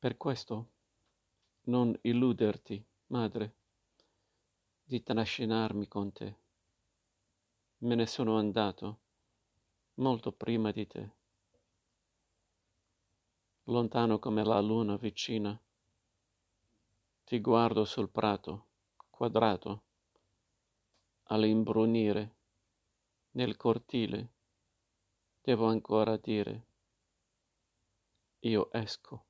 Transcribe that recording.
Per questo non illuderti, madre, di trascinarmi con te. Me ne sono andato molto prima di te. Lontano come la luna vicina, ti guardo sul prato quadrato all'imbrunire nel cortile devo ancora dire io esco